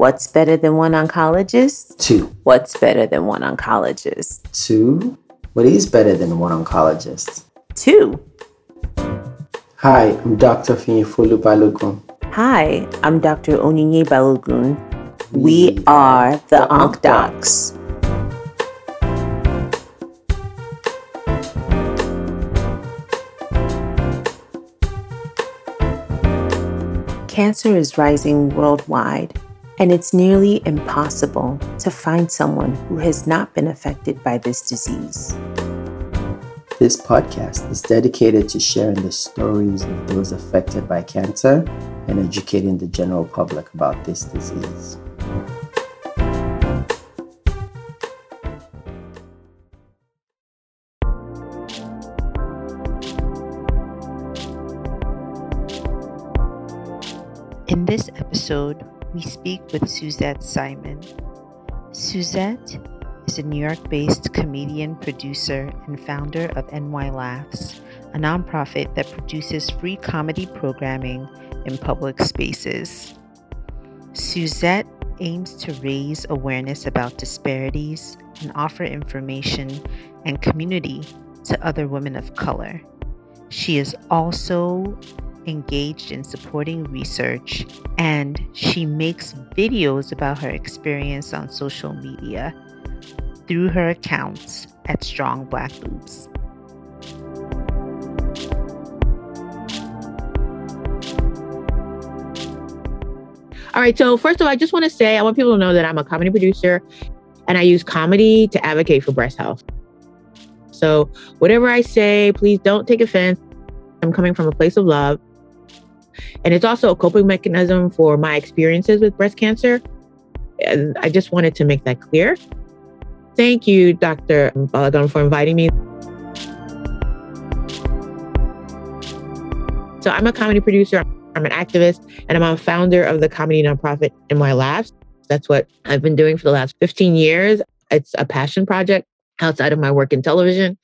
What's better than one oncologist? Two. What's better than one oncologist? Two. What is better than one oncologist? Two. Hi, I'm Dr. Finyefolu Balogun. Hi, I'm Dr. Onyinye Balogun. We are the Onc Docs. Cancer is rising worldwide, and it's nearly impossible to find someone who has not been affected by this disease. This podcast is dedicated to sharing the stories of those affected by cancer and educating the general public about this disease. In this episode, we speak with Suzette Simon. Suzette is a New York based comedian, producer, and founder of NY Laughs, a nonprofit that produces free comedy programming in public spaces. Suzette aims to raise awareness about disparities and offer information and community to other women of color. She is also engaged in supporting research and she makes videos about her experience on social media through her accounts at Strong Black Boobs. All right. So, first of all, I just want to say I want people to know that I'm a comedy producer and I use comedy to advocate for breast health. So, whatever I say, please don't take offense. I'm coming from a place of love. And it's also a coping mechanism for my experiences with breast cancer. And I just wanted to make that clear. Thank you, Dr. Balogun, for inviting me. So, I'm a comedy producer. I'm an activist and I'm a founder of the comedy nonprofit NY Laughs. That's what I've been doing for the last 15 years. It's a passion project outside of my work in television.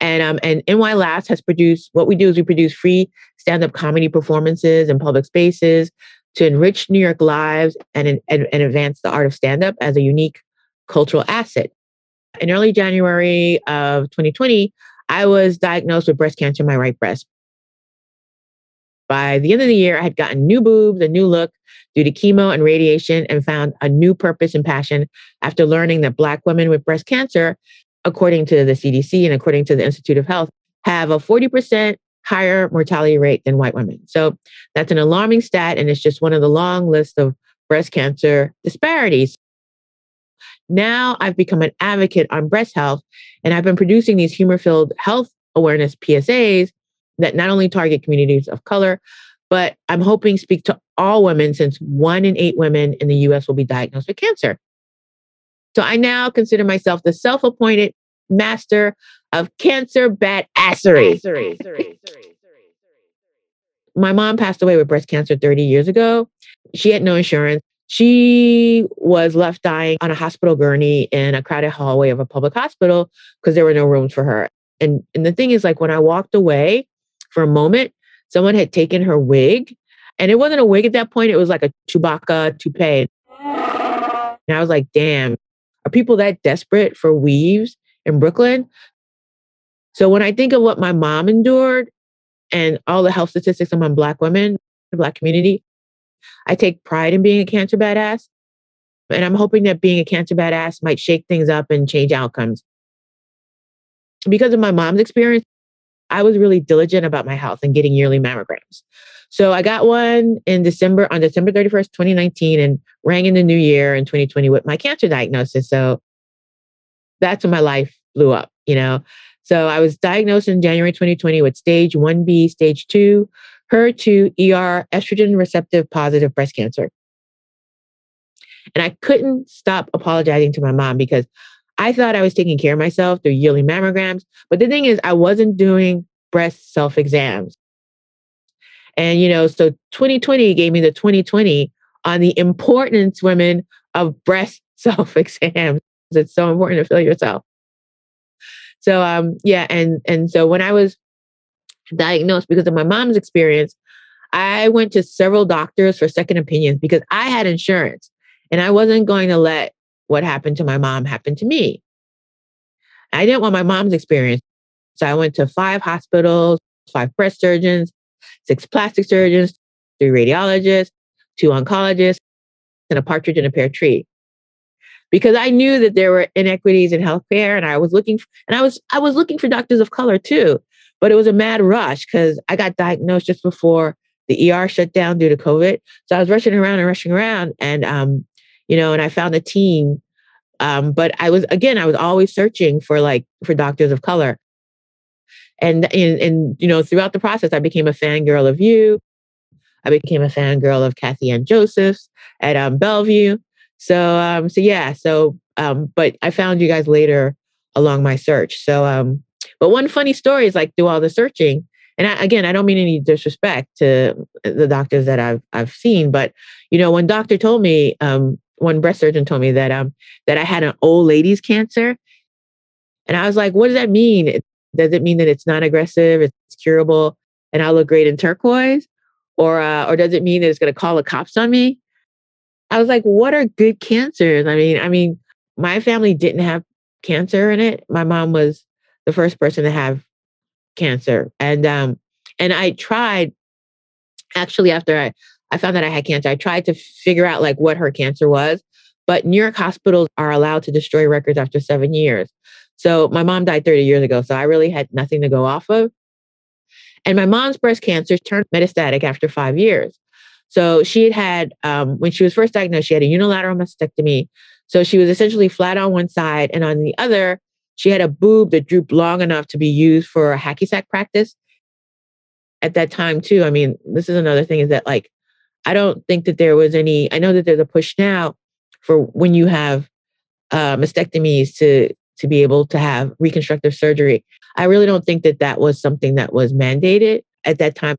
And um, and NY Laughs has produced what we do is we produce free stand-up comedy performances in public spaces to enrich New York lives and, and, and advance the art of stand-up as a unique cultural asset. In early January of 2020, I was diagnosed with breast cancer in my right breast. By the end of the year, I had gotten new boobs, a new look due to chemo and radiation, and found a new purpose and passion after learning that Black women with breast cancer, according to the CDC and according to the Institute of Health, have a 40% higher mortality rate than white women. So that's an alarming stat, and it's just one of the long list of breast cancer disparities. Now I've become an advocate on breast health, and I've been producing these humor filled health awareness PSAs that not only target communities of color, but I'm hoping speak to all women since one in eight women in the US will be diagnosed with cancer. So I now consider myself the self appointed master of cancer badassery. My mom passed away with breast cancer 30 years ago. She had no insurance. She was left dying on a hospital gurney in a crowded hallway of a public hospital because there were no rooms for her. And, and the thing is, like, when I walked away, for a moment, someone had taken her wig. And it wasn't a wig at that point, it was like a Chewbacca toupee. And I was like, damn, are people that desperate for weaves in Brooklyn? So when I think of what my mom endured and all the health statistics among Black women, the Black community, I take pride in being a cancer badass. And I'm hoping that being a cancer badass might shake things up and change outcomes. Because of my mom's experience, I was really diligent about my health and getting yearly mammograms. So I got one in December on December 31st, 2019, and rang in the new year in 2020 with my cancer diagnosis. So that's when my life blew up, you know. So I was diagnosed in January 2020 with stage 1B, stage 2, HER2, ER, estrogen receptive positive breast cancer. And I couldn't stop apologizing to my mom because I thought I was taking care of myself through yearly mammograms. But the thing is, I wasn't doing breast self exams. And, you know, so 2020 gave me the 2020 on the importance, women, of breast self exams. It's so important to feel yourself. So, um, yeah. And, and so when I was diagnosed because of my mom's experience, I went to several doctors for second opinions because I had insurance. And I wasn't going to let what happened to my mom happen to me. I didn't want my mom's experience. So I went to five hospitals, five breast surgeons, six plastic surgeons, three radiologists, two oncologists, and a partridge in a pear tree. Because I knew that there were inequities in healthcare and I was looking for, and I was I was looking for doctors of color too. But it was a mad rush because I got diagnosed just before the ER shut down due to COVID. So I was rushing around and rushing around. And um, you know, and I found a team. Um, but I was again, I was always searching for like for doctors of color. And and, and you know, throughout the process, I became a fangirl of you. I became a fangirl of Kathie-Ann Josephs at um, Bellevue. So um, so yeah, so um, but I found you guys later along my search. So um, but one funny story is like through all the searching, and I, again, I don't mean any disrespect to the doctors that I've I've seen, but you know, when doctor told me, um, one breast surgeon told me that um that I had an old lady's cancer, and I was like, what does that mean? Does it mean that it's non aggressive, it's curable, and I'll look great in turquoise, or uh, or does it mean that it's going to call the cops on me? I was like, what are good cancers? I mean, I mean, my family didn't have cancer in it. My mom was the first person to have cancer, and um, and I tried actually after I I found that I had cancer. I tried to figure out like what her cancer was, but New York hospitals are allowed to destroy records after seven years. So my mom died 30 years ago, so I really had nothing to go off of. And my mom's breast cancer turned metastatic after five years. So she had had, um, when she was first diagnosed, she had a unilateral mastectomy. So she was essentially flat on one side, and on the other, she had a boob that drooped long enough to be used for a hacky sack practice. At that time, too, I mean, this is another thing is that like I don't think that there was any. I know that there's a push now for when you have uh, mastectomies to to be able to have reconstructive surgery. I really don't think that that was something that was mandated at that time.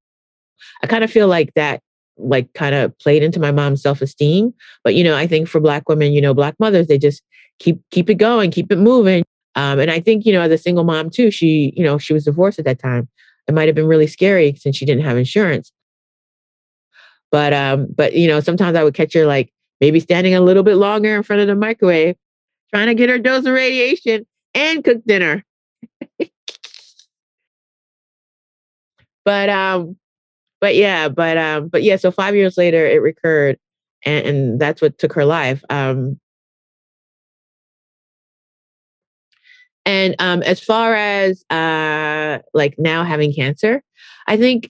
I kind of feel like that like kind of played into my mom's self-esteem but you know i think for black women you know black mothers they just keep keep it going keep it moving um, and i think you know as a single mom too she you know she was divorced at that time it might have been really scary since she didn't have insurance but um, but you know, sometimes I would catch her like maybe standing a little bit longer in front of the microwave, trying to get her dose of radiation and cook dinner. but um, but yeah, but um, but yeah. So five years later, it recurred, and, and that's what took her life. Um, and um, as far as uh, like now having cancer, I think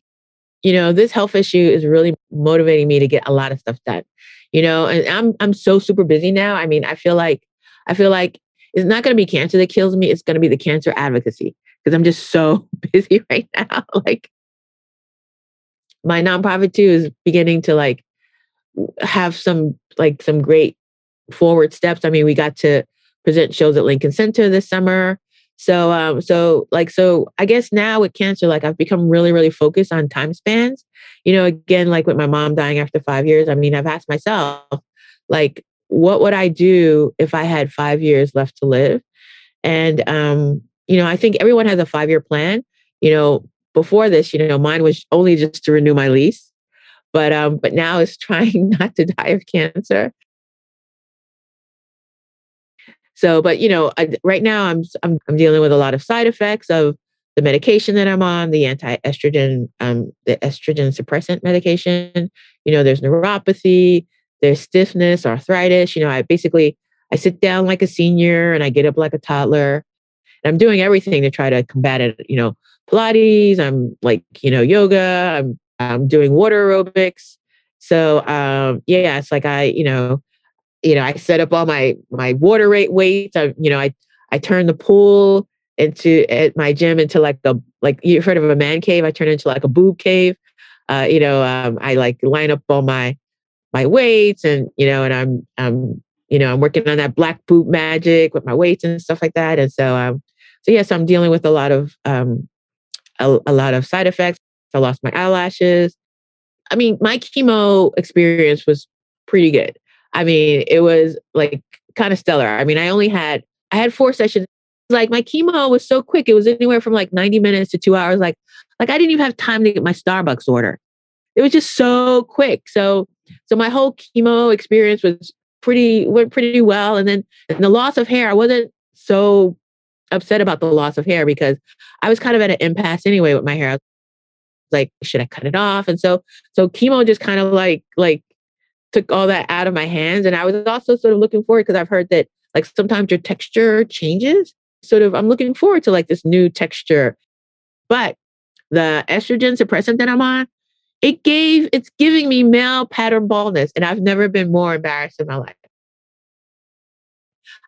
you know, this health issue is really motivating me to get a lot of stuff done. You know, and I'm I'm so super busy now. I mean, I feel like I feel like it's not going to be cancer that kills me. It's going to be the cancer advocacy because I'm just so busy right now. like my nonprofit too is beginning to like have some like some great forward steps. I mean, we got to present shows at Lincoln Center this summer. So, um, so like, so I guess now with cancer, like I've become really, really focused on time spans. You know, again, like with my mom dying after five years, I mean, I've asked myself, like, what would I do if I had five years left to live? And, um, you know, I think everyone has a five year plan. You know, before this, you know, mine was only just to renew my lease, but, um, but now it's trying not to die of cancer. So, but you know, I, right now I'm, I'm I'm dealing with a lot of side effects of the medication that I'm on, the anti-estrogen, um, the estrogen suppressant medication. You know, there's neuropathy, there's stiffness, arthritis. You know, I basically I sit down like a senior and I get up like a toddler. And I'm doing everything to try to combat it. You know, Pilates. I'm like, you know, yoga. I'm I'm doing water aerobics. So um, yeah, it's like I, you know, you know, I set up all my my water rate weights. I, you know, I I turn the pool into at my gym into like a like you've heard of a man cave. I turn into like a boob cave. Uh, you know, um, I like line up all my my weights and you know, and I'm I'm you know I'm working on that black boot magic with my weights and stuff like that. And so um, so yes, I'm dealing with a lot of um, a, a lot of side effects. I lost my eyelashes. I mean, my chemo experience was pretty good. I mean, it was like kind of stellar. I mean, I only had I had four sessions. Like my chemo was so quick. It was anywhere from like 90 minutes to two hours. Like, like I didn't even have time to get my Starbucks order. It was just so quick. So, so my whole chemo experience was pretty went pretty well. And then and the loss of hair, I wasn't so upset about the loss of hair because I was kind of at an impasse anyway with my hair. like, should I cut it off? And so so chemo just kind of like like took all that out of my hands. And I was also sort of looking forward because I've heard that like sometimes your texture changes. Sort of I'm looking forward to like this new texture. But the estrogen suppressant that I'm on, it gave it's giving me male pattern baldness. And I've never been more embarrassed in my life.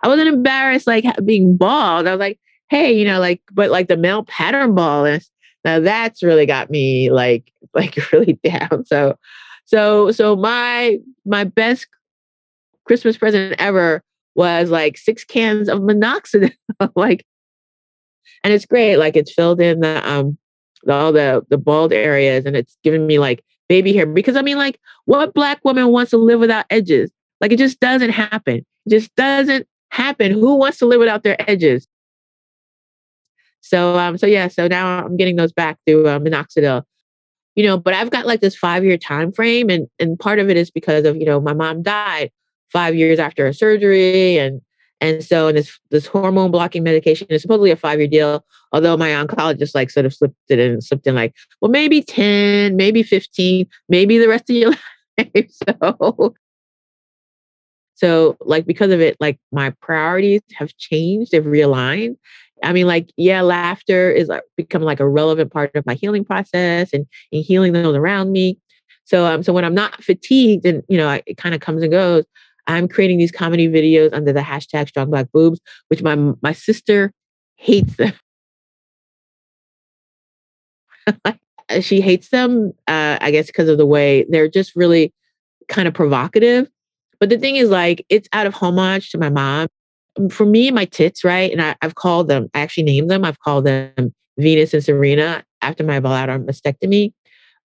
I wasn't embarrassed like being bald. I was like, hey, you know, like, but like the male pattern baldness. Now that's really got me like, like really down. So, so, so my my best Christmas present ever was like six cans of minoxidil. like, and it's great. Like it's filled in the um all the the bald areas, and it's giving me like baby hair. Because I mean, like, what black woman wants to live without edges? Like, it just doesn't happen. It just doesn't happen. Who wants to live without their edges? So, um, so yeah, so now I'm getting those back through uh, minoxidil. You know, but I've got like this five year time frame, and and part of it is because of you know my mom died five years after a surgery, and and so and this this hormone blocking medication is supposedly a five year deal. Although my oncologist like sort of slipped it in, slipped in like, well, maybe ten, maybe fifteen, maybe the rest of your life. so so, like, because of it, like my priorities have changed, they've realigned. I mean, like, yeah, laughter is like become like a relevant part of my healing process and, and healing those around me. So, um, so when I'm not fatigued and you know, I, it kind of comes and goes, I'm creating these comedy videos under the hashtag Strong Black Boobs, which my my sister hates them. she hates them, uh, I guess, because of the way they're just really kind of provocative but the thing is, like, it's out of homage to my mom. For me, my tits, right? And I, have called them, I actually named them, I've called them Venus and Serena after my bilateral mastectomy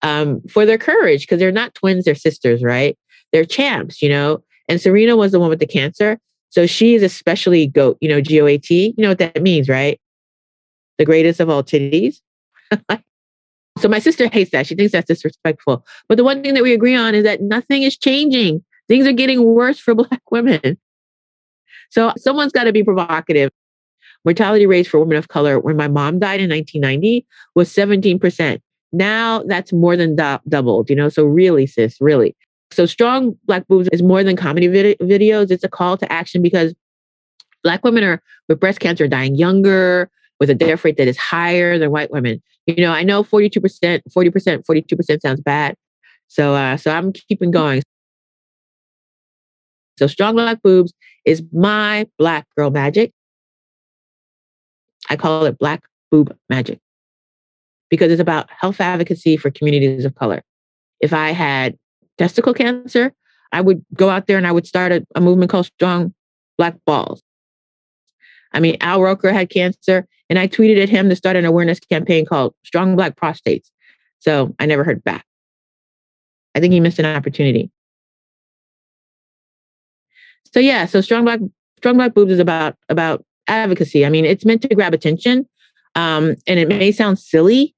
um, for their courage, because they're not twins, they're sisters, right? They're champs, you know? And Serena was the one with the cancer. So she's especially GOAT, you know, G O A T. You know what that means, right? The greatest of all titties. so my sister hates that. She thinks that's disrespectful. But the one thing that we agree on is that nothing is changing. Things are getting worse for Black women. So someone's got to be provocative. Mortality rates for women of color when my mom died in 1990 was 17%. Now that's more than do- doubled, you know? So really, sis, really. So strong Black boobs is more than comedy vid- videos. It's a call to action because Black women are with breast cancer dying younger, with a death rate that is higher than white women. You know, I know 42%, 40%, 42% sounds bad. So, uh, so I'm keeping going. So strong black boobs is my black girl magic. I call it black boob magic because it's about health advocacy for communities of color. If I had testicle cancer, I would go out there and I would start a, a movement called Strong Black Balls. I mean, Al Roker had cancer, and I tweeted at him to start an awareness campaign called Strong Black Prostates. So I never heard back. I think he missed an opportunity. So yeah, so strong black strong black boobs is about about advocacy. I mean, it's meant to grab attention, um, and it may sound silly,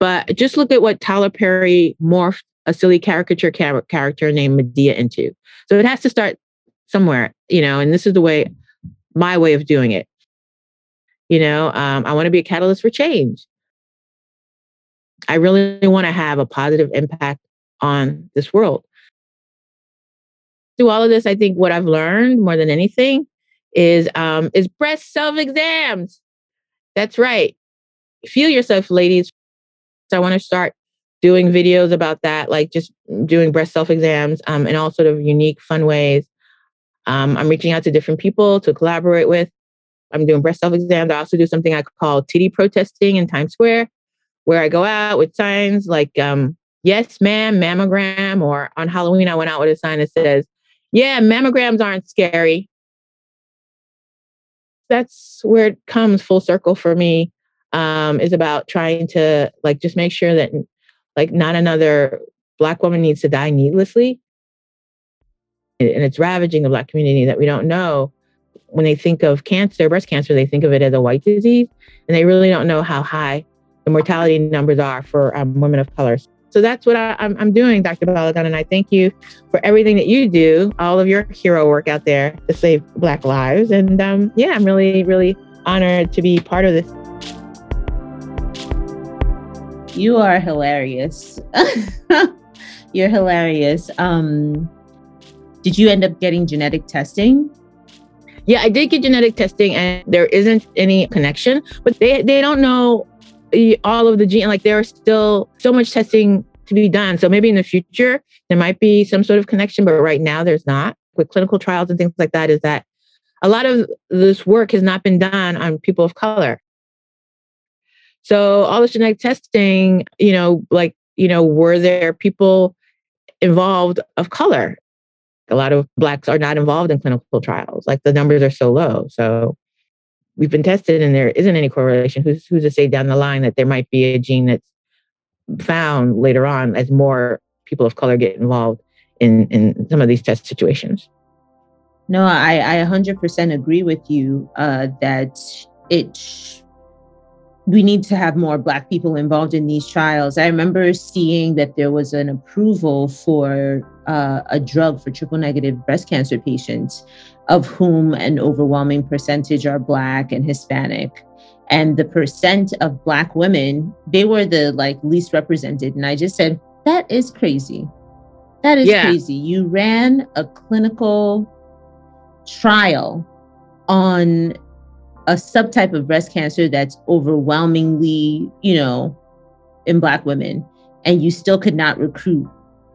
but just look at what Tyler Perry morphed a silly caricature char- character named Madea into. So it has to start somewhere, you know. And this is the way, my way of doing it. You know, um, I want to be a catalyst for change. I really want to have a positive impact on this world through all of this, I think what I've learned more than anything is um, is breast self exams. That's right. Feel yourself, ladies. So I want to start doing videos about that, like just doing breast self exams um, in all sort of unique, fun ways. Um, I'm reaching out to different people to collaborate with. I'm doing breast self exams. I also do something I call titty protesting in Times Square, where I go out with signs like um, "Yes, ma'am, mammogram," or on Halloween I went out with a sign that says yeah, mammograms aren't scary. That's where it comes full circle for me. Um, is about trying to like just make sure that like not another black woman needs to die needlessly. And it's ravaging the black community that we don't know. When they think of cancer, breast cancer, they think of it as a white disease, and they really don't know how high the mortality numbers are for um, women of color. So that's what I, am doing, Dr. Balogun. And I thank you for everything that you do, all of your hero work out there to save Black lives. And um, yeah, I'm really, really honored to be part of this. You are hilarious. You're hilarious. Um, did you end up getting genetic testing? Yeah, I did get genetic testing, and there isn't any connection. But they they don't know all of the gene. Like there are still so much testing to be done. So maybe in the future there might be some sort of connection, but right now there's not. With clinical trials and things like that, is that a lot of this work has not been done on people of color. So all this genetic testing, you know, like you know, were there people involved of color? A lot of blacks are not involved in clinical trials. Like the numbers are so low. So we've been tested and there isn't any correlation. Who's who's to say down the line that there might be a gene that's found later on as more people of color get involved in in some of these test situations. No, I I 100% agree with you uh, that it we need to have more Black people involved in these trials. I remember seeing that there was an approval for uh, a drug for triple negative breast cancer patients, of whom an overwhelming percentage are Black and Hispanic. And the percent of Black women, they were the like least represented. And I just said, that is crazy. That is yeah. crazy. You ran a clinical trial on a subtype of breast cancer that's overwhelmingly, you know, in Black women, and you still could not recruit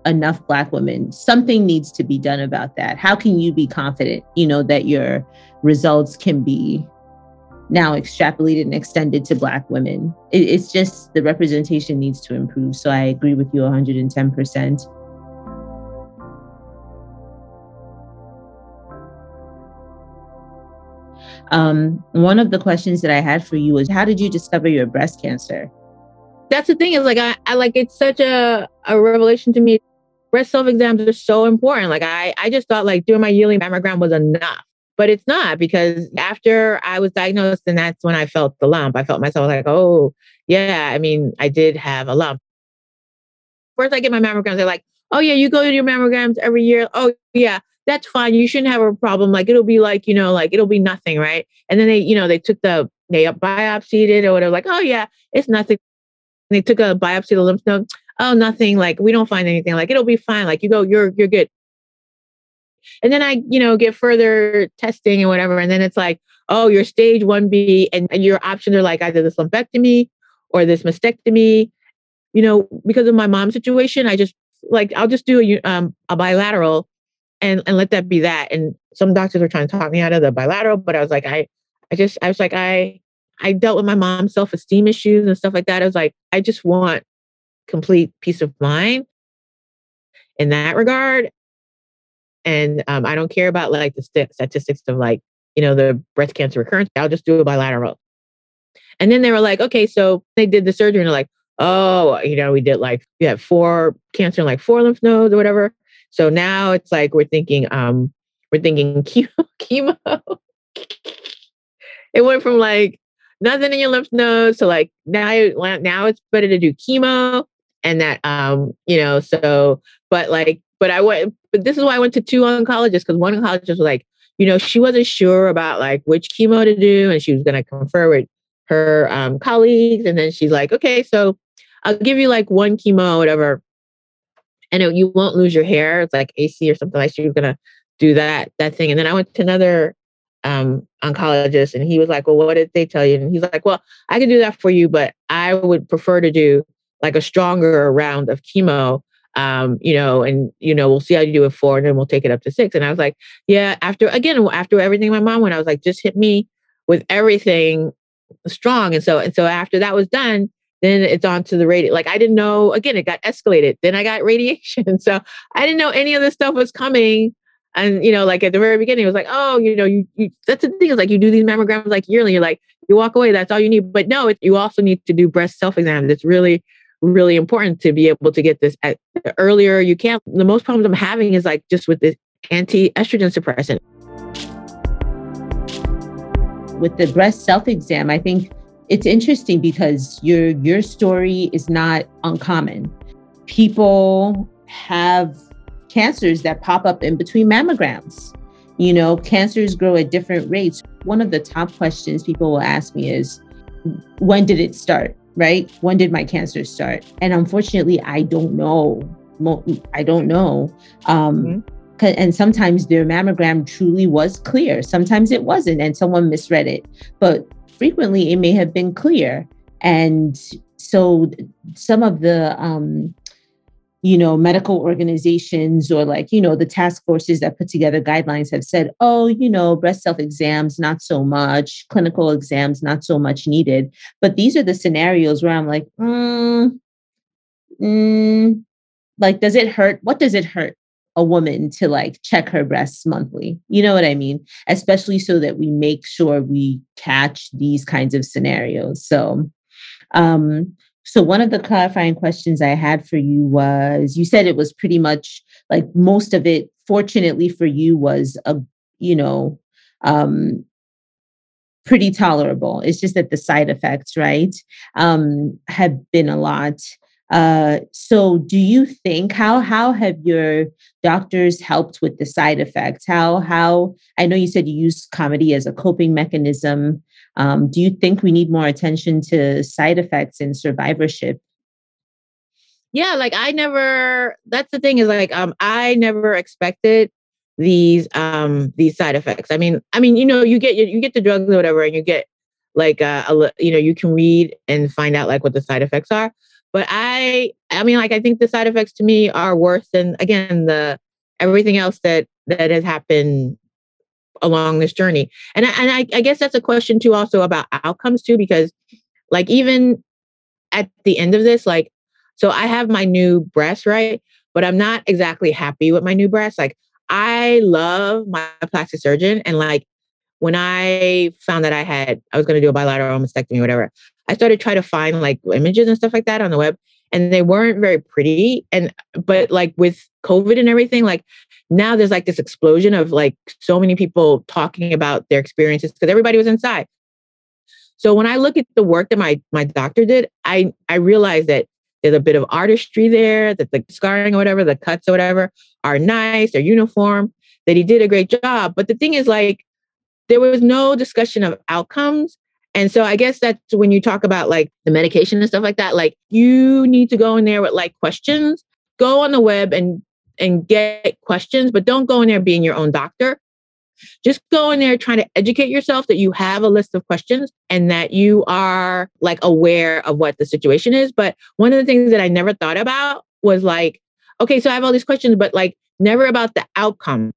enough Black women. Something needs to be done about that. How can you be confident, you know, that your results can be now extrapolated and extended to Black women? It, it's just the representation needs to improve. So I agree with you 110%. Um, one of the questions that I had for you was how did you discover your breast cancer? That's the thing is like I, I like it's such a, a revelation to me. Breast self exams are so important. Like I I just thought like doing my yearly mammogram was enough. But it's not because after I was diagnosed and that's when I felt the lump. I felt myself like, oh yeah, I mean, I did have a lump. First I get my mammograms, they're like, oh yeah, you go to your mammograms every year. Oh yeah that's fine. You shouldn't have a problem. Like it'll be like, you know, like it'll be nothing, right? And then they, you know, they took the they biopsied it or whatever, like, oh yeah, it's nothing. And they took a biopsy of the lymph node. Oh, nothing. Like we don't find anything. Like it'll be fine. Like you go, you're you're good. And then I, you know, get further testing and whatever. And then it's like, oh, you're stage 1B and, and your options are like either this lumpectomy or this mastectomy. You know, because of my mom's situation, I just like I'll just do a, um, a bilateral and and let that be that. And some doctors were trying to talk me out of the bilateral, but I was like, I, I just, I was like, I, I dealt with my mom's self esteem issues and stuff like that. I was like, I just want complete peace of mind in that regard. And um, I don't care about like the st- statistics of like, you know, the breast cancer recurrence. I'll just do a bilateral. And then they were like, okay, so they did the surgery and they're like, oh, you know, we did like, we had four cancer in like four lymph nodes or whatever. So now it's like we're thinking, um, we're thinking chemo, chemo. it went from like nothing in your lymph nodes to like now now it's better to do chemo and that um you know so but like but I went but this is why I went to two oncologists because one oncologist was like you know she wasn't sure about like which chemo to do and she was going to confer with her um, colleagues and then she's like okay so I'll give you like one chemo whatever and it, you won't lose your hair. It's like AC or something like she was gonna do that that thing. And then I went to another um, oncologist, and he was like, "Well, what did they tell you?" And he's like, "Well, I can do that for you, but I would prefer to do like a stronger round of chemo." Um, you know, and you know, we'll see how you do it four, and then we'll take it up to six. And I was like, yeah, after again, after everything my mom went, I was like, just hit me with everything strong. And so, and so after that was done, then it's on to the radio. Like I didn't know, again, it got escalated. Then I got radiation. So I didn't know any of this stuff was coming. And, you know, like at the very beginning, it was like, oh, you know, you, you that's the thing is like you do these mammograms like yearly. You're like, you walk away, that's all you need. But no, it, you also need to do breast self exams. It's really, really important to be able to get this at the earlier you can. The most problems I'm having is like just with this anti estrogen suppressant. With the breast self exam, I think it's interesting because your your story is not uncommon. people have cancers that pop up in between mammograms. You know, cancers grow at different rates. One of the top questions people will ask me is, when did it start? Right? When did my cancer start? And unfortunately, I don't know. I don't know. Um, mm-hmm and sometimes their mammogram truly was clear sometimes it wasn't and someone misread it but frequently it may have been clear and so some of the um, you know, medical organizations or like, you know, the task forces that put together guidelines have said, oh, you know, breast self exams, not so much, clinical exams, not so much needed. But these are the scenarios where I'm like, mm, mm, like, does it hurt? What does it hurt a woman to like check her breasts monthly? You know what I mean? Especially so that we make sure we catch these kinds of scenarios. So, um, so one of the clarifying questions I had for you was you said it was pretty much like most of it fortunately for you was a you know um pretty tolerable. It's just that the side effects, right, um, have been a lot. Uh, so do you think how how have your doctors helped with the side effects? How how I know you said you use comedy as a coping mechanism. Um, do you think we need more attention to side effects in survivorship? Yeah, like I never. That's the thing is like um, I never expected these um these side effects. I mean, I mean, you know, you get you get the drugs or whatever, and you get like uh, a you know you can read and find out like what the side effects are. But I, I mean, like I think the side effects to me are worse than again the everything else that that has happened along this journey. And I, and I, I guess that's a question too, also about outcomes too, because like even at the end of this, like, so I have my new breast, right? But I'm not exactly happy with my new breast. Like, I love my plastic surgeon. And like, when I found that I had, I was going to do a bilateral mastectomy whatever, I started trying to find like images and stuff like that on the web and they weren't very pretty. And, but like with COVID and everything, like now there's like this explosion of like so many people talking about their experiences because everybody was inside. So when I look at the work that my my doctor did, I I realized that there's a bit of artistry there, that the scarring or whatever, the cuts or whatever are nice, they're uniform, that he did a great job. But the thing is like there was no discussion of outcomes. And so I guess that's when you talk about like the medication and stuff like that, like you need to go in there with like questions, go on the web and and get questions, but don't go in there being your own doctor. Just go in there trying to educate yourself that you have a list of questions and that you are like aware of what the situation is. But one of the things that I never thought about was like, okay, so I have all these questions, but like never about the outcome.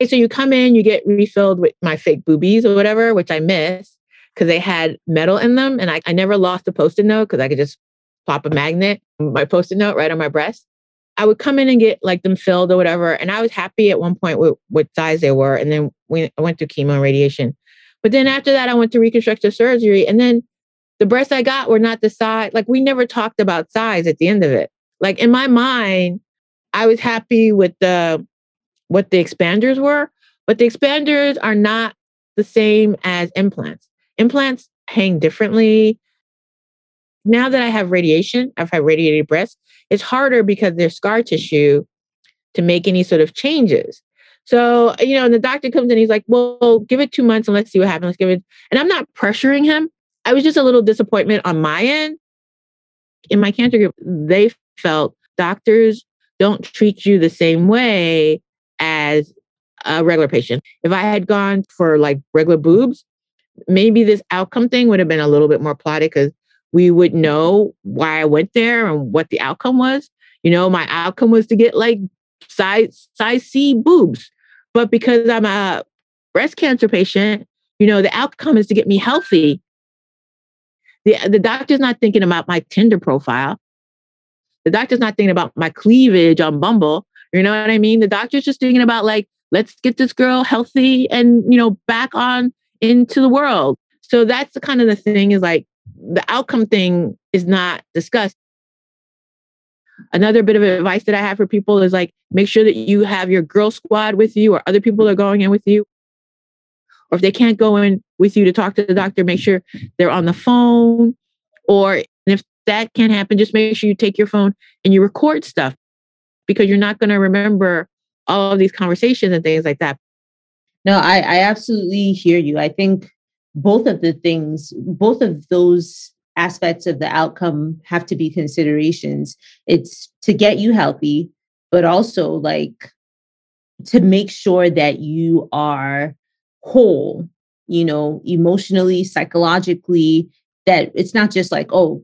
Okay, so you come in, you get refilled with my fake boobies or whatever, which I miss because they had metal in them. And I, I never lost a post it note because I could just pop a magnet, my post it note right on my breast. I would come in and get like them filled or whatever. And I was happy at one point with what size they were. And then we I went through chemo and radiation. But then after that, I went to reconstructive surgery. And then the breasts I got were not the size. Like we never talked about size at the end of it. Like in my mind, I was happy with the what the expanders were, but the expanders are not the same as implants. Implants hang differently. Now that I have radiation, I've had radiated breasts, it's harder because there's scar tissue to make any sort of changes. So, you know, and the doctor comes in, he's like, well, give it two months and let's see what happens. Let's give it. And I'm not pressuring him. I was just a little disappointment on my end. In my cancer group, they felt doctors don't treat you the same way as a regular patient. If I had gone for like regular boobs, maybe this outcome thing would have been a little bit more plotted because we would know why I went there and what the outcome was. You know, my outcome was to get like size size C boobs. But because I'm a breast cancer patient, you know, the outcome is to get me healthy. The, the doctor's not thinking about my Tinder profile. The doctor's not thinking about my cleavage on Bumble. You know what I mean? The doctor's just thinking about like, let's get this girl healthy and, you know, back on into the world. So that's the kind of the thing is like the outcome thing is not discussed. Another bit of advice that I have for people is like make sure that you have your girl squad with you or other people are going in with you. Or if they can't go in with you to talk to the doctor, make sure they're on the phone. Or if that can't happen, just make sure you take your phone and you record stuff because you're not going to remember all of these conversations and things like that. No, I, I absolutely hear you. I think both of the things, both of those aspects of the outcome have to be considerations. It's to get you healthy, but also like to make sure that you are whole, you know, emotionally, psychologically, that it's not just like, oh,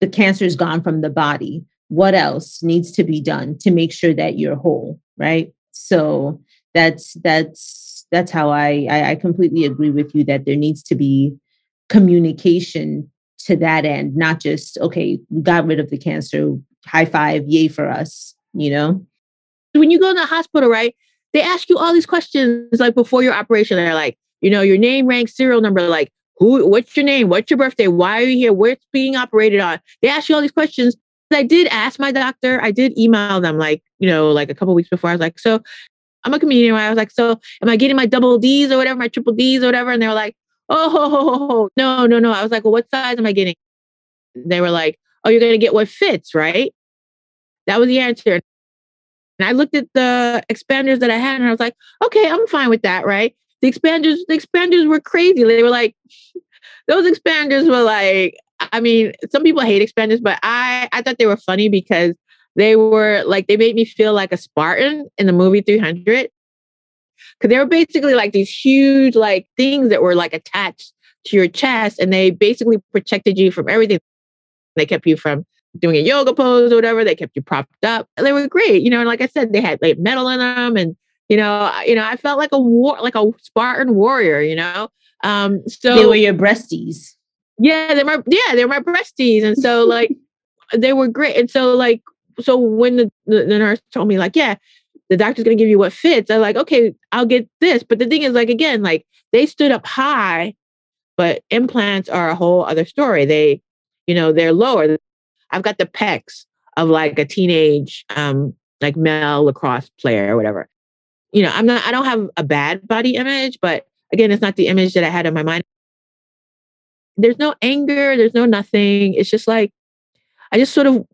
the cancer is gone from the body. What else needs to be done to make sure that you're whole, right? So that's that's that's how I I, I completely agree with you that there needs to be communication to that end, not just okay, we got rid of the cancer, high five, yay for us, you know. When you go to the hospital, right? They ask you all these questions like before your operation. They're like, you know, your name, rank, serial number, like who, what's your name, what's your birthday, why are you here, what's being operated on. They ask you all these questions. I did ask my doctor. I did email them like, you know, like a couple weeks before. I was like, so I'm a comedian. I was like, so am I getting my double D's or whatever, my triple D's or whatever? And they were like, oh, no, no, no. I was like, well, what size am I getting? They were like, oh, you're going to get what fits, right? That was the answer. And I looked at the expanders that I had and I was like, okay, I'm fine with that, right? The expanders, the expanders were crazy. They were like, those expanders were like, I mean, some people hate expanders, but I I thought they were funny because they were like they made me feel like a Spartan in the movie 300 because they were basically like these huge like things that were like attached to your chest and they basically protected you from everything. They kept you from doing a yoga pose or whatever. They kept you propped up. They were great you know and like i said they had like metal in them and you know you know i felt like a war like a spartan warrior you know? Um so they were your breasties. Yeah they're my yeah they're my breasties and so like they were great and so like so when the, the, the nurse told me like yeah the doctor's going to give you what fits. I'm like, okay, I'll get this. But the thing is, like, again, like they stood up high, but implants are a whole other story. They, you know, they're lower. I've got the pecs of like a teenage, um, like male lacrosse player or whatever. You know, I'm not, I don't have a bad body image, but again, it's not the image that I had in my mind. There's no anger, there's no nothing. It's just like, I just sort of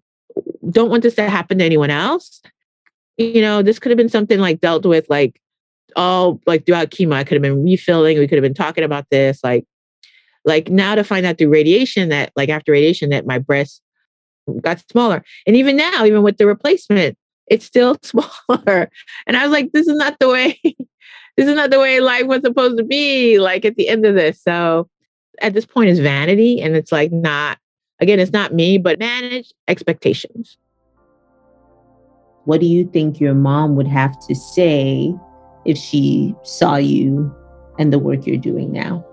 don't want this to happen to anyone else you know, this could have been something like dealt with like all like throughout chemo. I could have been refilling. We could have been talking about this. Like, like now to find out through radiation that like after radiation that my breast got smaller. And even now, even with the replacement, it's still smaller. And I was like, this is not the way, this is not the way life was supposed to be, like at the end of this. So at this point is vanity. And it's like not, again, it's not me, but manage expectations. What do you think your mom would have to say if she saw you and the work you're doing now?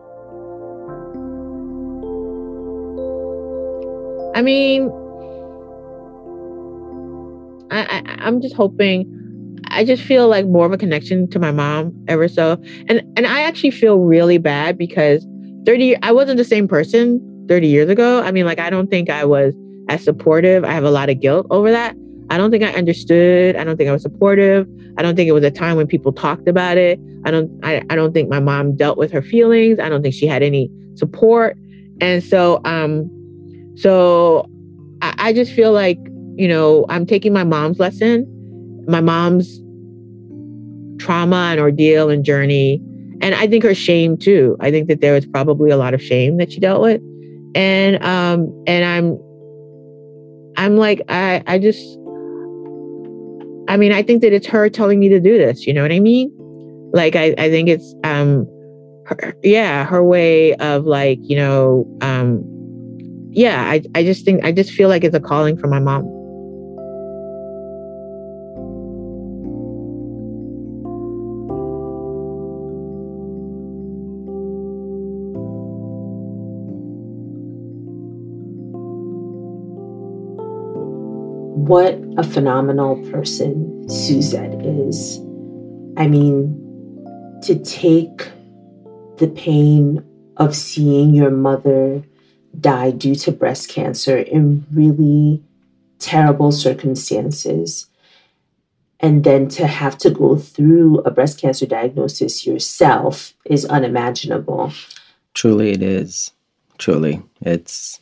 I mean, I, I am just hoping. I just feel like more of a connection to my mom ever so, and and I actually feel really bad because thirty. I wasn't the same person thirty years ago. I mean, like I don't think I was as supportive. I have a lot of guilt over that. I don't think I understood. I don't think I was supportive. I don't think it was a time when people talked about it. I don't I, I don't think my mom dealt with her feelings. I don't think she had any support. And so um so I, I just feel like, you know, I'm taking my mom's lesson, my mom's trauma and ordeal and journey. And I think her shame too. I think that there was probably a lot of shame that she dealt with. And um and I'm I'm like I I just I mean, I think that it's her telling me to do this. You know what I mean? Like, I, I think it's, um, her, yeah, her way of like, you know, um, yeah, I, I just think, I just feel like it's a calling for my mom. What a phenomenal person Suzette is. I mean, to take the pain of seeing your mother die due to breast cancer in really terrible circumstances, and then to have to go through a breast cancer diagnosis yourself is unimaginable. Truly, it is. Truly, it's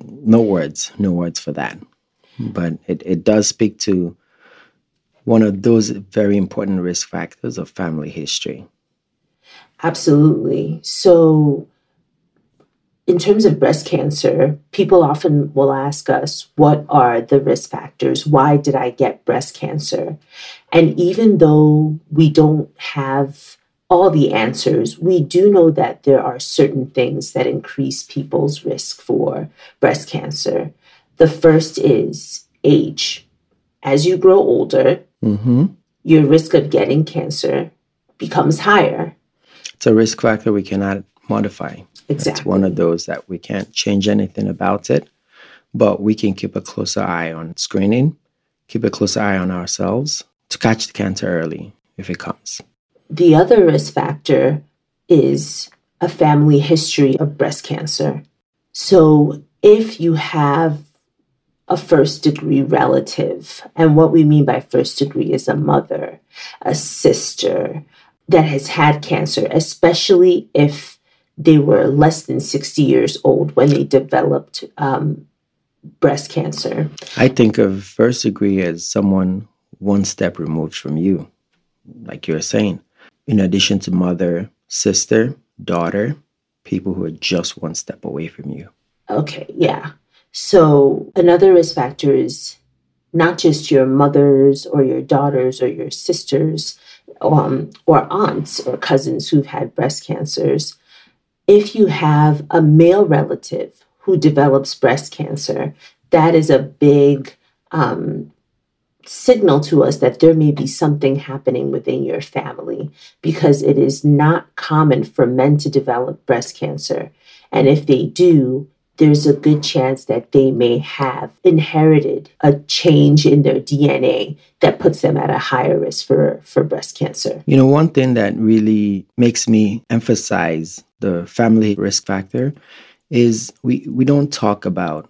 no words, no words for that. But it, it does speak to one of those very important risk factors of family history. Absolutely. So, in terms of breast cancer, people often will ask us, What are the risk factors? Why did I get breast cancer? And even though we don't have all the answers, we do know that there are certain things that increase people's risk for breast cancer. The first is age. As you grow older, mm-hmm. your risk of getting cancer becomes higher. It's a risk factor we cannot modify. Exactly. It's one of those that we can't change anything about it, but we can keep a closer eye on screening, keep a closer eye on ourselves to catch the cancer early if it comes. The other risk factor is a family history of breast cancer. So if you have a first degree relative, and what we mean by first degree is a mother, a sister that has had cancer, especially if they were less than 60 years old when they developed um, breast cancer. I think of first degree as someone one step removed from you, like you're saying in addition to mother, sister, daughter, people who are just one step away from you. Okay, yeah. So another risk factor is not just your mothers or your daughters or your sisters um, or aunts or cousins who've had breast cancers. If you have a male relative who develops breast cancer, that is a big um, signal to us that there may be something happening within your family because it is not common for men to develop breast cancer. And if they do, there's a good chance that they may have inherited a change in their DNA that puts them at a higher risk for, for breast cancer. You know, one thing that really makes me emphasize the family risk factor is we, we don't talk about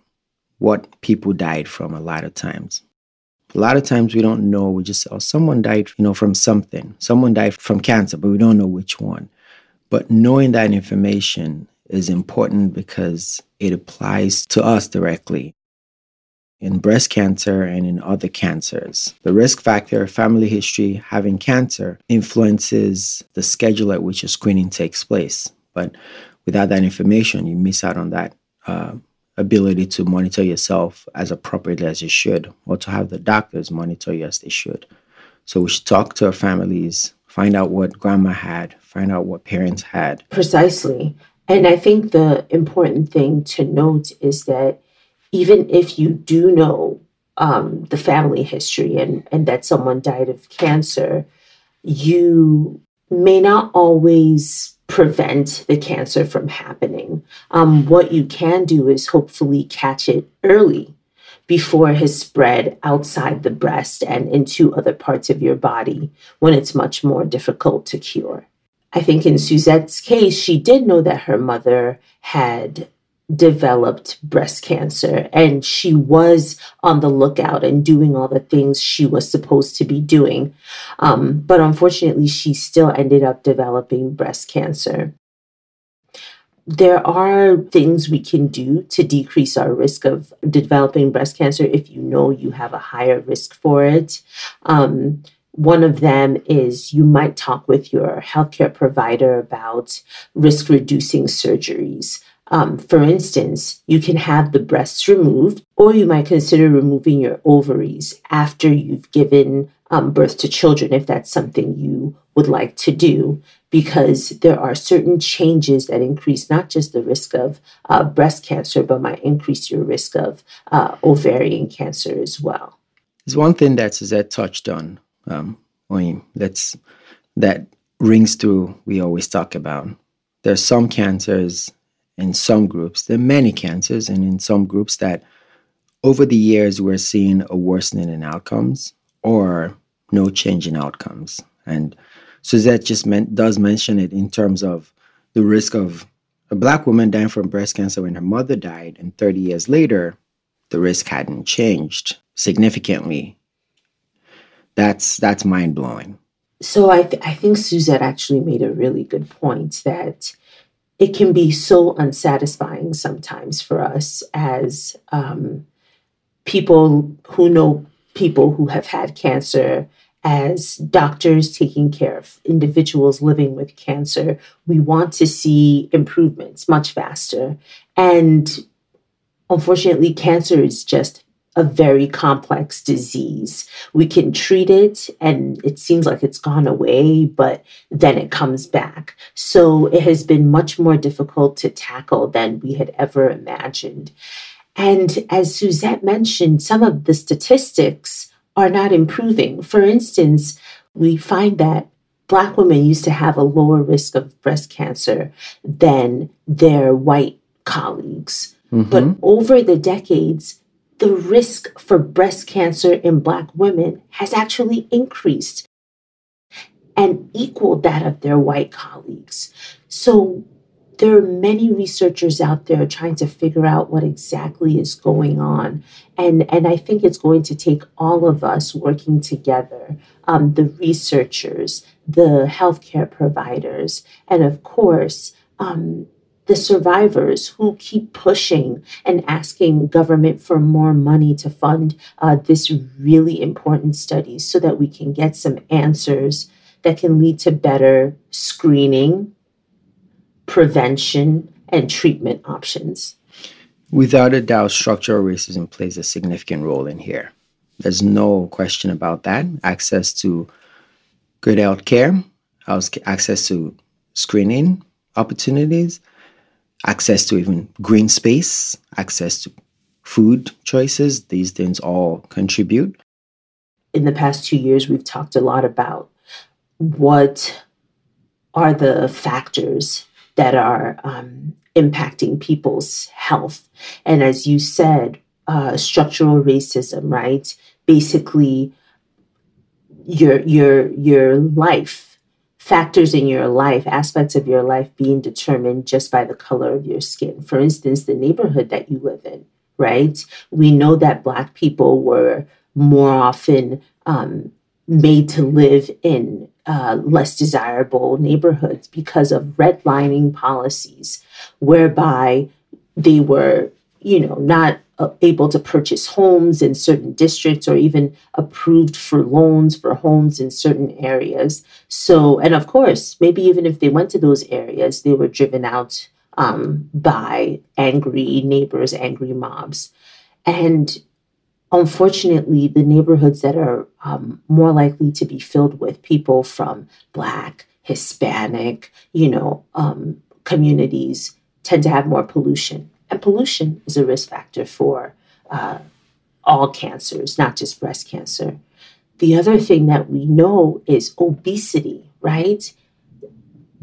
what people died from a lot of times. A lot of times we don't know. We just, say, oh, someone died, you know, from something. Someone died from cancer, but we don't know which one. But knowing that information is important because it applies to us directly. In breast cancer and in other cancers, the risk factor, family history, having cancer influences the schedule at which a screening takes place. But without that information, you miss out on that uh, ability to monitor yourself as appropriately as you should, or to have the doctors monitor you as they should. So we should talk to our families, find out what grandma had, find out what parents had. Precisely. And I think the important thing to note is that even if you do know um, the family history and, and that someone died of cancer, you may not always prevent the cancer from happening. Um, what you can do is hopefully catch it early before it has spread outside the breast and into other parts of your body when it's much more difficult to cure. I think in Suzette's case, she did know that her mother had developed breast cancer and she was on the lookout and doing all the things she was supposed to be doing. Um, but unfortunately, she still ended up developing breast cancer. There are things we can do to decrease our risk of developing breast cancer if you know you have a higher risk for it. Um, one of them is you might talk with your healthcare provider about risk reducing surgeries. Um, for instance, you can have the breasts removed, or you might consider removing your ovaries after you've given um, birth to children, if that's something you would like to do, because there are certain changes that increase not just the risk of uh, breast cancer, but might increase your risk of uh, ovarian cancer as well. There's one thing that Suzette touched on, um, that's that rings through. We always talk about. There's some cancers in some groups. There are many cancers, and in some groups that over the years we're seeing a worsening in outcomes or no change in outcomes. And Suzette just meant, does mention it in terms of the risk of a black woman dying from breast cancer when her mother died, and 30 years later, the risk hadn't changed significantly. That's that's mind blowing. So I th- I think Suzette actually made a really good point that it can be so unsatisfying sometimes for us as um, people who know people who have had cancer as doctors taking care of individuals living with cancer, we want to see improvements much faster. And unfortunately, cancer is just a very complex disease. We can treat it and it seems like it's gone away, but then it comes back. So it has been much more difficult to tackle than we had ever imagined. And as Suzette mentioned, some of the statistics are not improving. For instance, we find that Black women used to have a lower risk of breast cancer than their white colleagues. Mm-hmm. But over the decades, the risk for breast cancer in Black women has actually increased and equaled that of their white colleagues. So there are many researchers out there trying to figure out what exactly is going on. And, and I think it's going to take all of us working together um, the researchers, the healthcare providers, and of course, um, the survivors who keep pushing and asking government for more money to fund uh, this really important study so that we can get some answers that can lead to better screening prevention, and treatment options. Without a doubt, structural racism plays a significant role in here. There's no question about that. Access to good health care, access to screening opportunities, access to even green space, access to food choices, these things all contribute. In the past two years, we've talked a lot about what are the factors that are um, impacting people's health. And as you said, uh, structural racism, right? Basically, your your your life factors in your life aspects of your life being determined just by the color of your skin. For instance the neighborhood that you live in right? We know that black people were more often um, made to live in uh, less desirable neighborhoods because of redlining policies, whereby they were, you know, not able to purchase homes in certain districts or even approved for loans for homes in certain areas. So, and of course, maybe even if they went to those areas, they were driven out um, by angry neighbors, angry mobs. And unfortunately, the neighborhoods that are um, more likely to be filled with people from Black, Hispanic, you know, um, communities tend to have more pollution. And pollution is a risk factor for uh, all cancers, not just breast cancer. The other thing that we know is obesity, right?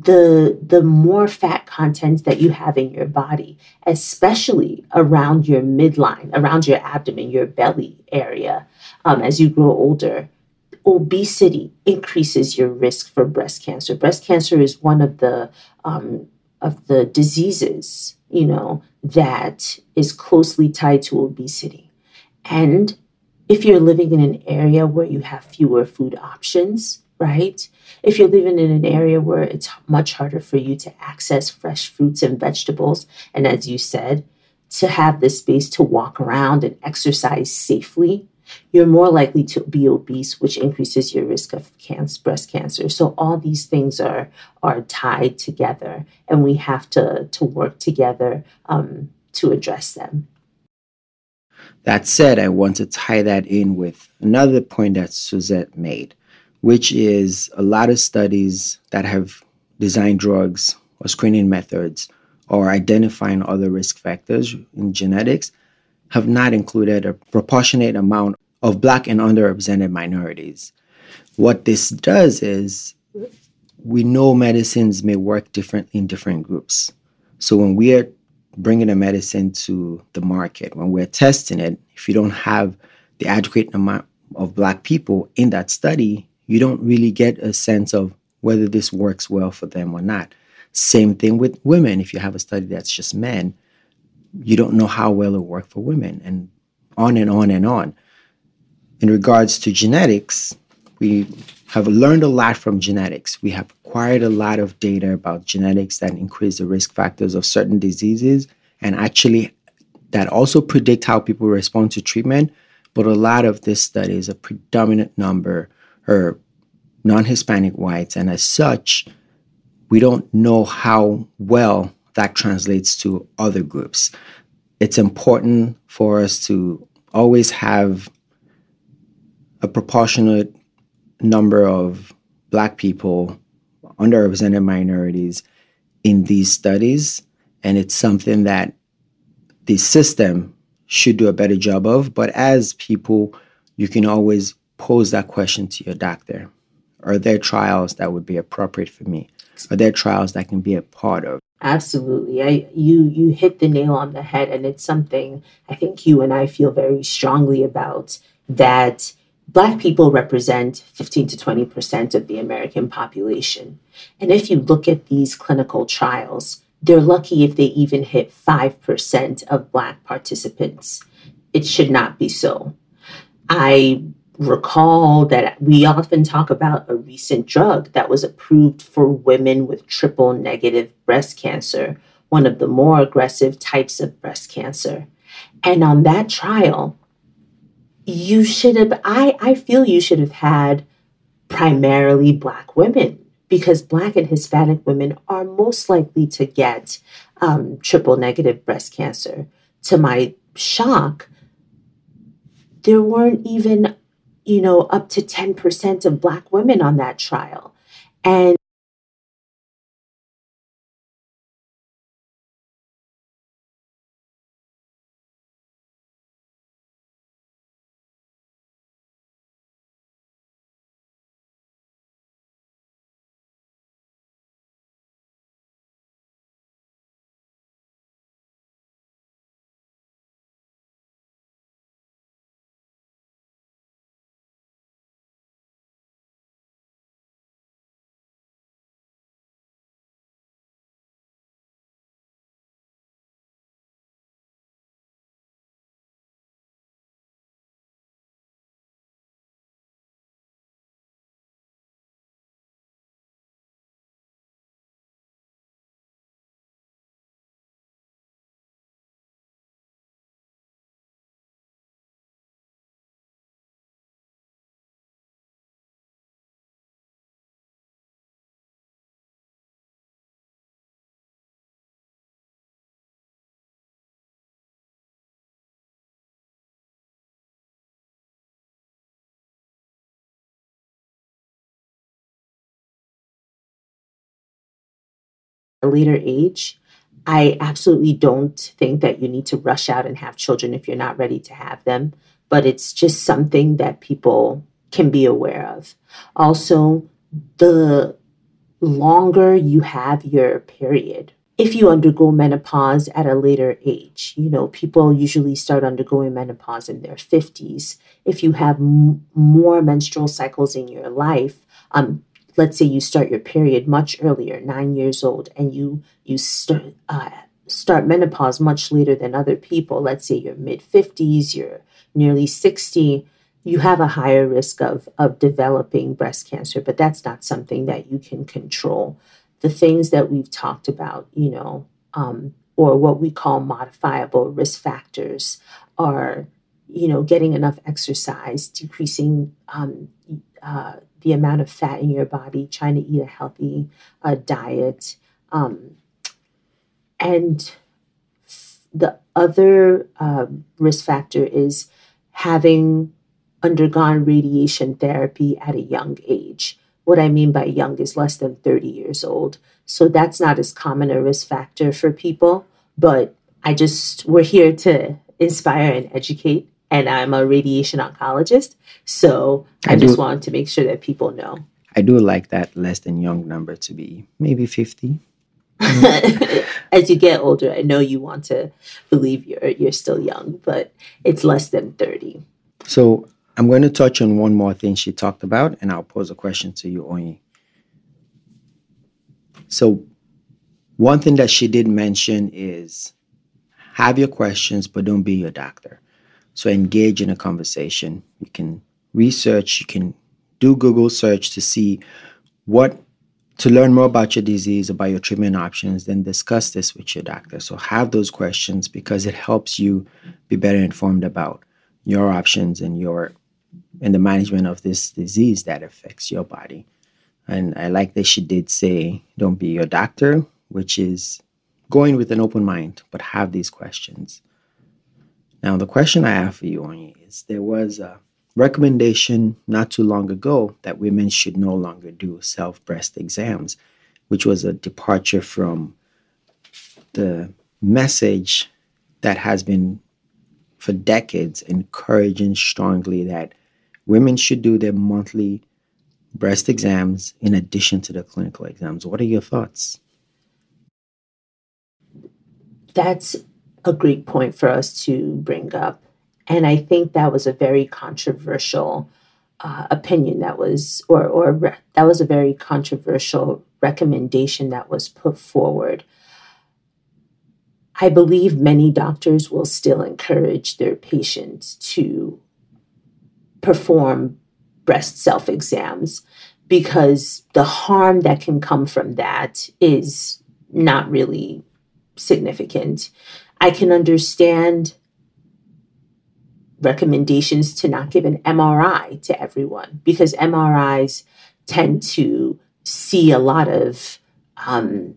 the the more fat content that you have in your body especially around your midline around your abdomen your belly area um, as you grow older obesity increases your risk for breast cancer breast cancer is one of the um, of the diseases you know that is closely tied to obesity and if you're living in an area where you have fewer food options right? If you're living in an area where it's much harder for you to access fresh fruits and vegetables, and as you said, to have the space to walk around and exercise safely, you're more likely to be obese, which increases your risk of cancer, breast cancer. So all these things are are tied together, and we have to to work together um, to address them. That said, I want to tie that in with another point that Suzette made which is a lot of studies that have designed drugs or screening methods or identifying other risk factors in genetics have not included a proportionate amount of Black and underrepresented minorities. What this does is we know medicines may work differently in different groups. So when we are bringing a medicine to the market, when we're testing it, if you don't have the adequate amount of Black people in that study, you don't really get a sense of whether this works well for them or not. Same thing with women. If you have a study that's just men, you don't know how well it worked for women, and on and on and on. In regards to genetics, we have learned a lot from genetics. We have acquired a lot of data about genetics that increase the risk factors of certain diseases and actually that also predict how people respond to treatment. But a lot of this studies, a predominant number are non Hispanic whites. And as such, we don't know how well that translates to other groups. It's important for us to always have a proportionate number of Black people, underrepresented minorities in these studies. And it's something that the system should do a better job of. But as people, you can always pose that question to your doctor. Are there trials that would be appropriate for me? Are there trials that can be a part of? Absolutely. I you you hit the nail on the head and it's something I think you and I feel very strongly about that Black people represent 15 to 20% of the American population. And if you look at these clinical trials, they're lucky if they even hit 5% of Black participants. It should not be so. I recall that we often talk about a recent drug that was approved for women with triple negative breast cancer, one of the more aggressive types of breast cancer. And on that trial, you should have I, I feel you should have had primarily black women because black and hispanic women are most likely to get um, triple negative breast cancer to my shock there weren't even you know up to 10% of black women on that trial. And a later age, I absolutely don't think that you need to rush out and have children if you're not ready to have them, but it's just something that people can be aware of. Also, the longer you have your period, if you undergo menopause at a later age, you know, people usually start undergoing menopause in their 50s. If you have m- more menstrual cycles in your life, um, let's say you start your period much earlier, nine years old, and you you start uh, start menopause much later than other people. Let's say you're mid fifties, you're nearly sixty. You have a higher risk of of developing breast cancer, but that's not something that you can control. The things that we've talked about, you know, um, or what we call modifiable risk factors, are you know getting enough exercise, decreasing um, uh, the amount of fat in your body, trying to eat a healthy uh, diet. Um, and the other uh, risk factor is having undergone radiation therapy at a young age. What I mean by young is less than 30 years old. So that's not as common a risk factor for people, but I just, we're here to inspire and educate and I'm a radiation oncologist. So I, I just do, wanted to make sure that people know. I do like that less than young number to be maybe 50. As you get older, I know you want to believe you're you're still young, but it's less than 30. So I'm going to touch on one more thing she talked about, and I'll pose a question to you, Onyi. So one thing that she did mention is have your questions, but don't be your doctor. So engage in a conversation. You can research, you can do Google search to see what to learn more about your disease, about your treatment options, then discuss this with your doctor. So have those questions because it helps you be better informed about your options and your and the management of this disease that affects your body. And I like that she did say, don't be your doctor, which is going with an open mind, but have these questions. Now, the question I have for you, Onyi, is there was a recommendation not too long ago that women should no longer do self breast exams, which was a departure from the message that has been for decades encouraging strongly that women should do their monthly breast exams in addition to the clinical exams. What are your thoughts? That's a great point for us to bring up. And I think that was a very controversial uh, opinion that was, or, or re- that was a very controversial recommendation that was put forward. I believe many doctors will still encourage their patients to perform breast self exams because the harm that can come from that is not really significant. I can understand recommendations to not give an MRI to everyone because MRIs tend to see a lot of um,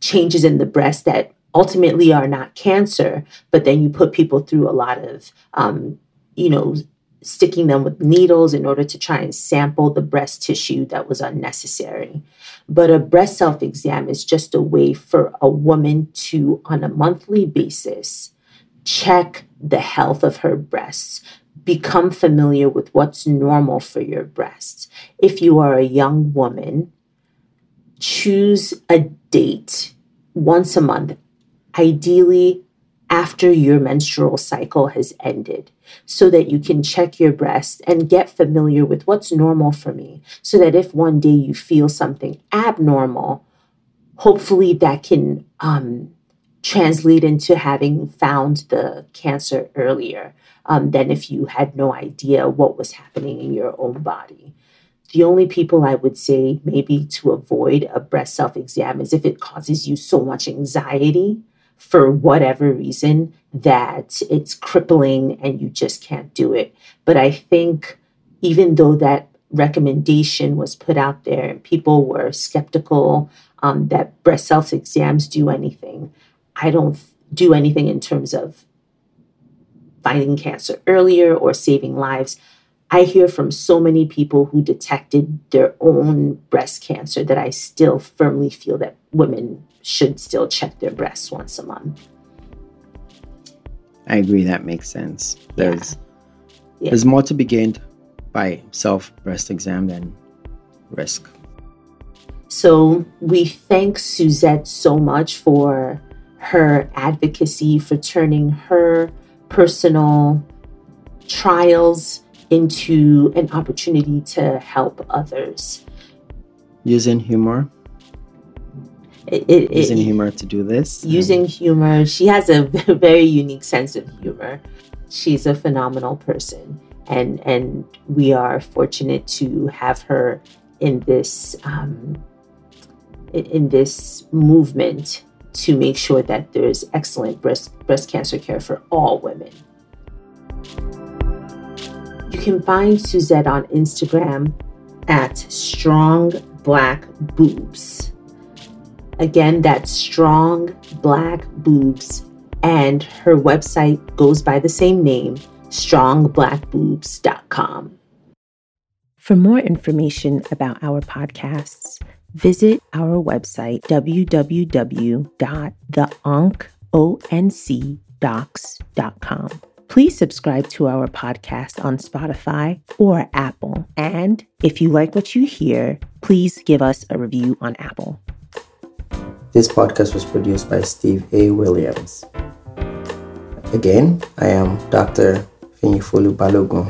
changes in the breast that ultimately are not cancer, but then you put people through a lot of, um, you know, sticking them with needles in order to try and sample the breast tissue that was unnecessary. But a breast self exam is just a way for a woman to, on a monthly basis, check the health of her breasts, become familiar with what's normal for your breasts. If you are a young woman, choose a date once a month, ideally after your menstrual cycle has ended so that you can check your breast and get familiar with what's normal for me so that if one day you feel something abnormal hopefully that can um, translate into having found the cancer earlier um, than if you had no idea what was happening in your own body. The only people I would say maybe to avoid a breast self exam is if it causes you so much anxiety for whatever reason that it's crippling and you just can't do it. But I think even though that recommendation was put out there and people were skeptical um, that breast self exams do anything, I don't do anything in terms of finding cancer earlier or saving lives. I hear from so many people who detected their own breast cancer that I still firmly feel that women should still check their breasts once a month. I agree. That makes sense. There's yeah. There's more to be gained by self breast exam than risk. So we thank Suzette so much for her advocacy for turning her personal trials into an opportunity to help others. Using humor it, it, using it, humor to do this. Using humor. She has a very unique sense of humor. She's a phenomenal person. And, and we are fortunate to have her in this um, in this movement to make sure that there's excellent breast breast cancer care for all women. You can find Suzette on Instagram at strong black boobs. Again, that's strong black boobs. And her website goes by the same name, strongblackboobs.com. For more information about our podcasts, visit our website, www.theoncdocs.com. Please subscribe to our podcast on Spotify or Apple. And if you like what you hear, please give us a review on Apple. This podcast was produced by Steve A. Williams. Again, I am Dr. Finyifulu Balogun.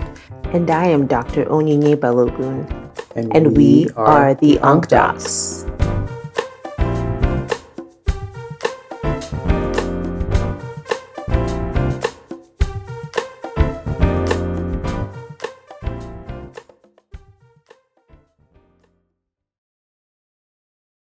And I am Dr. Onyinye Balogun. And, and we, we, are, the Onc Docs.